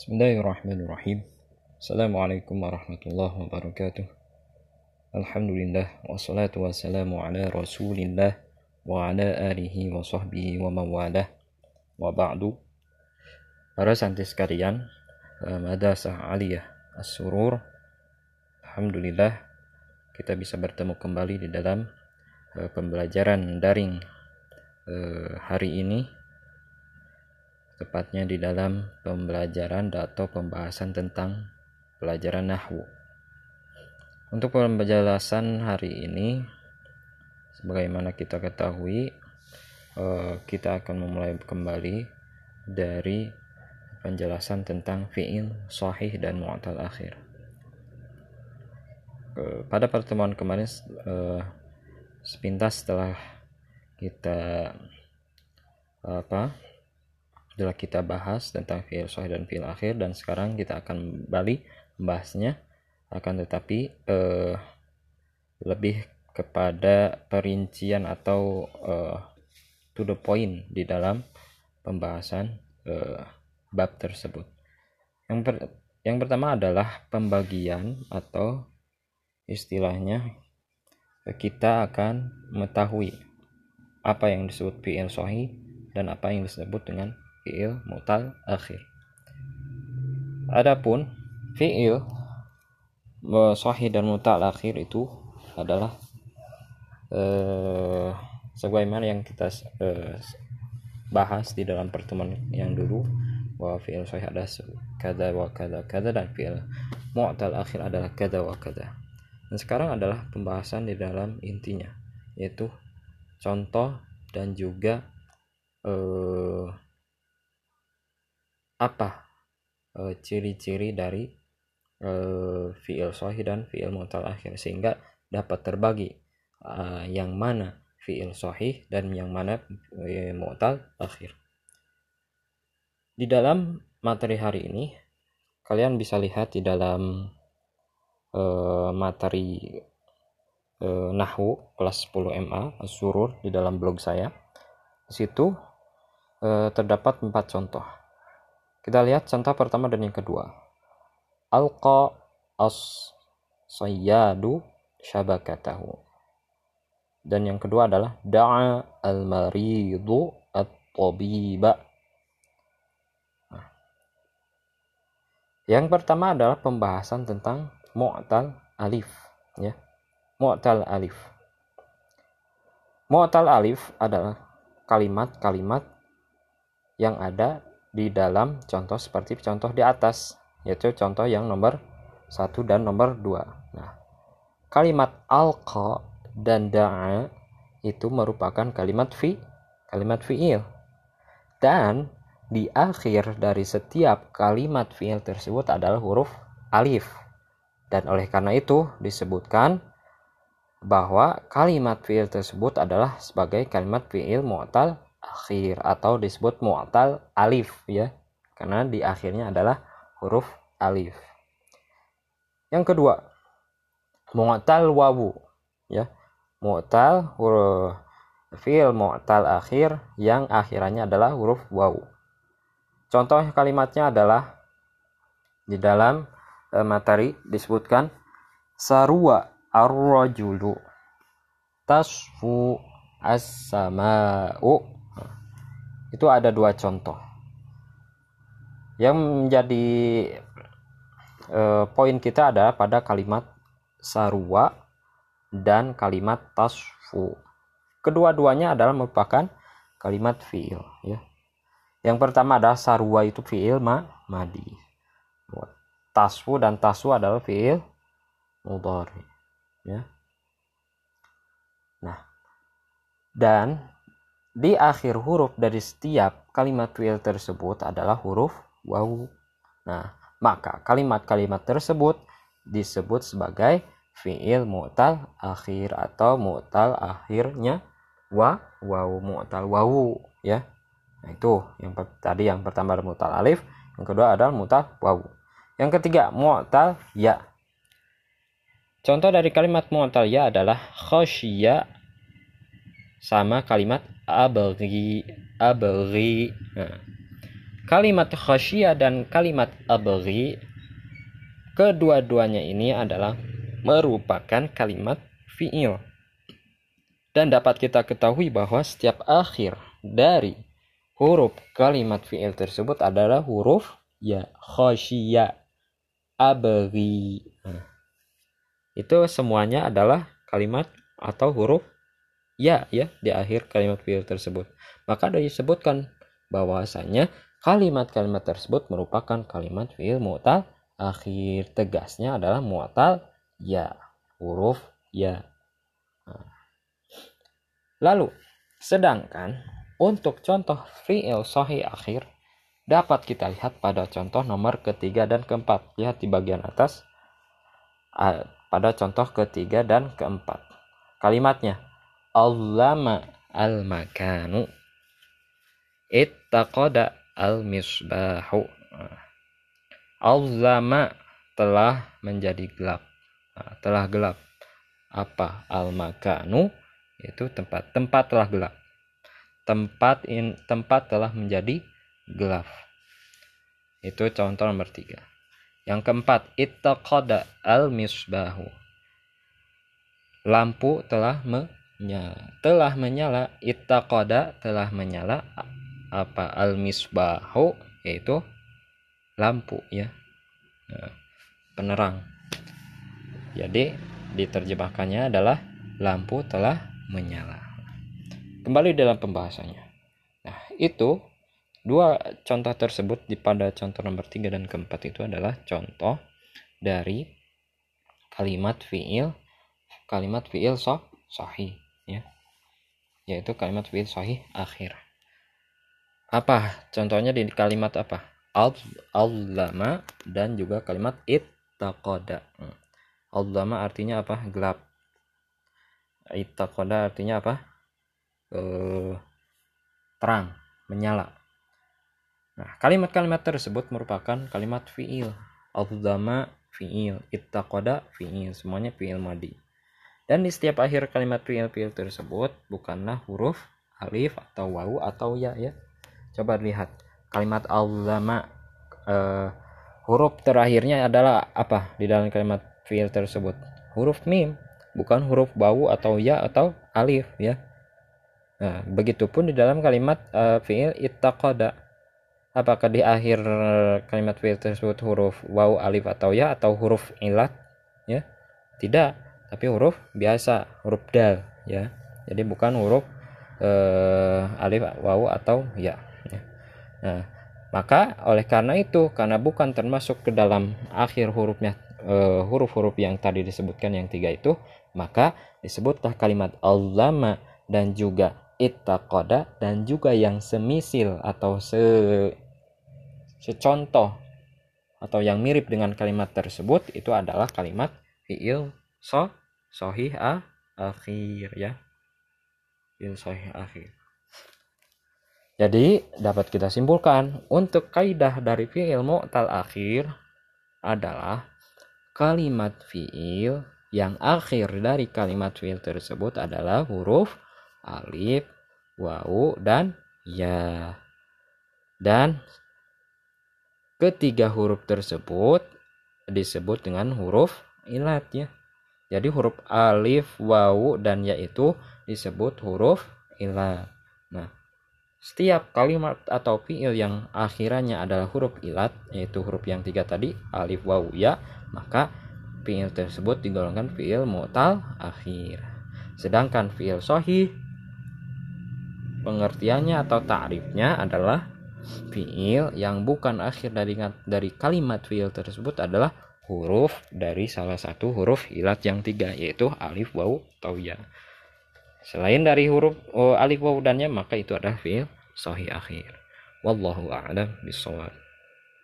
Bismillahirrahmanirrahim. Assalamualaikum warahmatullahi wabarakatuh. Alhamdulillah wassalatu wassalamu ala Rasulillah wa ala alihi wa sahbihi wa mawalah. Wa ba'du. Para santri sekalian, eh, Madrasah Aliyah As-Surur. Alhamdulillah kita bisa bertemu kembali di dalam eh, pembelajaran daring eh, hari ini tepatnya di dalam pembelajaran atau pembahasan tentang pelajaran nahwu. Untuk penjelasan hari ini, sebagaimana kita ketahui, eh, kita akan memulai kembali dari penjelasan tentang fi'il sahih dan mu'tal akhir. Pada pertemuan kemarin, eh, sepintas setelah kita apa setelah kita bahas tentang fi'il sahih dan fi'il akhir dan sekarang kita akan kembali membahasnya akan tetapi eh, lebih kepada perincian atau eh, to the point di dalam pembahasan eh, bab tersebut. Yang per, yang pertama adalah pembagian atau istilahnya kita akan mengetahui apa yang disebut fi'il sahih dan apa yang disebut dengan fi'il mutal akhir. Adapun fi'il sahih dan mutal akhir itu adalah eh, sebagaimana yang kita eh, bahas di dalam pertemuan yang dulu bahwa fi'il sahih ada kada wa kada kada dan fi'il mu'tal akhir adalah kada wa kada. Dan sekarang adalah pembahasan di dalam intinya yaitu contoh dan juga eh, apa e, ciri-ciri dari e, fiil sahih dan fiil mutal akhir sehingga dapat terbagi e, yang mana fiil sahih dan yang mana e, mutal akhir. Di dalam materi hari ini kalian bisa lihat di dalam e, materi e, Nahwu kelas 10 MA Surur di dalam blog saya. Di situ e, terdapat empat contoh kita lihat contoh pertama dan yang kedua. Alqa as sayyadu syabakatahu. Dan yang kedua adalah da'a al-maridu at-tabiba. Nah. Yang pertama adalah pembahasan tentang mu'tal alif, ya. Mu'tal alif. Mu'tal alif adalah kalimat-kalimat yang ada di dalam contoh seperti contoh di atas yaitu contoh yang nomor satu dan nomor dua. Nah, kalimat alqa dan da'a itu merupakan kalimat fi kalimat fi'il. Dan di akhir dari setiap kalimat fi'il tersebut adalah huruf alif. Dan oleh karena itu disebutkan bahwa kalimat fi'il tersebut adalah sebagai kalimat fi'il mu'tal akhir atau disebut mu'tal alif ya. Karena di akhirnya adalah huruf alif. Yang kedua mu'tal wawu ya. Mu'tal huruf fi'il mu'tal akhir yang akhirannya adalah huruf wawu. Contoh kalimatnya adalah di dalam e, materi disebutkan sarwa ar-rajulu tasfu as-sama'u itu ada dua contoh. Yang menjadi eh, poin kita ada pada kalimat sarwa dan kalimat tasfu. Kedua-duanya adalah merupakan kalimat fiil ya. Yang pertama adalah sarwa itu fiil ma madi. Tasfu dan tasfu adalah fiil mudhari ya. Nah dan di akhir huruf dari setiap kalimat fi'il tersebut adalah huruf wawu. Nah, maka kalimat-kalimat tersebut disebut sebagai fi'il mu'tal akhir atau mu'tal akhirnya wa wawu mu'tal wawu ya. Nah, itu yang tadi yang pertama adalah mu'tal alif, yang kedua adalah mu'tal wawu. Yang ketiga mu'tal ya. Contoh dari kalimat mu'tal ya adalah khasyiya sama kalimat abri abri nah, kalimat khasyia dan kalimat abghi kedua-duanya ini adalah merupakan kalimat fiil. Dan dapat kita ketahui bahwa setiap akhir dari huruf kalimat fiil tersebut adalah huruf ya khasyiya abri nah, itu semuanya adalah kalimat atau huruf ya ya di akhir kalimat fiil tersebut maka disebutkan bahwasanya kalimat-kalimat tersebut merupakan kalimat fiil mu'tal akhir tegasnya adalah mu'tal ya huruf ya nah, Lalu, sedangkan untuk contoh fi'il sahih akhir dapat kita lihat pada contoh nomor ketiga dan keempat. Lihat di bagian atas pada contoh ketiga dan keempat. Kalimatnya Allama al-makanu ittaqada al-misbahu. Allama telah menjadi gelap. telah gelap. Apa? Al-makanu itu tempat tempat telah gelap tempat in tempat telah menjadi gelap itu contoh nomor tiga yang keempat ittaqada al misbahu lampu telah menyala telah menyala ittaqada telah menyala apa al misbahu yaitu lampu ya nah, penerang jadi diterjemahkannya adalah lampu telah menyala. Kembali dalam pembahasannya. Nah, itu dua contoh tersebut di pada contoh nomor 3 dan keempat itu adalah contoh dari kalimat fiil kalimat fiil so sahih ya yaitu kalimat fiil sahih akhir apa contohnya di kalimat apa al allama dan juga kalimat ittaqada hmm. allama artinya apa gelap Itakoda artinya apa? Eh, terang, menyala. Nah, kalimat-kalimat tersebut merupakan kalimat fiil. Al-dama fiil, ittaqada fiil, semuanya fiil madi. Dan di setiap akhir kalimat fiil-fiil tersebut bukanlah huruf alif atau wawu atau ya ya. Coba lihat kalimat al-dama eh, huruf terakhirnya adalah apa di dalam kalimat fiil tersebut? Huruf mim bukan huruf bau atau ya atau alif ya. Nah, begitupun di dalam kalimat uh, fiil ittaqada. Apakah di akhir kalimat fiil tersebut huruf waw, alif atau ya atau huruf ilat? Ya. Tidak, tapi huruf biasa, huruf dal ya. Jadi bukan huruf uh, alif, waw atau ya. ya. Nah, maka oleh karena itu karena bukan termasuk ke dalam akhir hurufnya Eh, huruf-huruf yang tadi disebutkan yang tiga itu maka disebutlah kalimat allama dan juga ittaqada dan juga yang semisil atau se secontoh atau yang mirip dengan kalimat tersebut itu adalah kalimat fiil so sohih a akhir ya fiil sohih akhir jadi dapat kita simpulkan untuk kaidah dari fiil mu'tal akhir adalah kalimat fiil yang akhir dari kalimat fiil tersebut adalah huruf alif, wawu, dan ya. Dan ketiga huruf tersebut disebut dengan huruf ilat ya. Jadi huruf alif, wawu, dan ya itu disebut huruf ilat. Nah, setiap kalimat atau fiil yang akhirannya adalah huruf ilat, yaitu huruf yang tiga tadi, alif, wawu, ya, maka fiil tersebut digolongkan fiil mu'tal akhir. Sedangkan fiil sohih pengertiannya atau ta'rifnya adalah fiil yang bukan akhir dari dari kalimat fiil tersebut adalah huruf dari salah satu huruf ilat yang tiga yaitu alif wawu atau ya. Selain dari huruf oh, alif dan ya maka itu adalah fiil sohih akhir. Wallahu a'lam bishawab.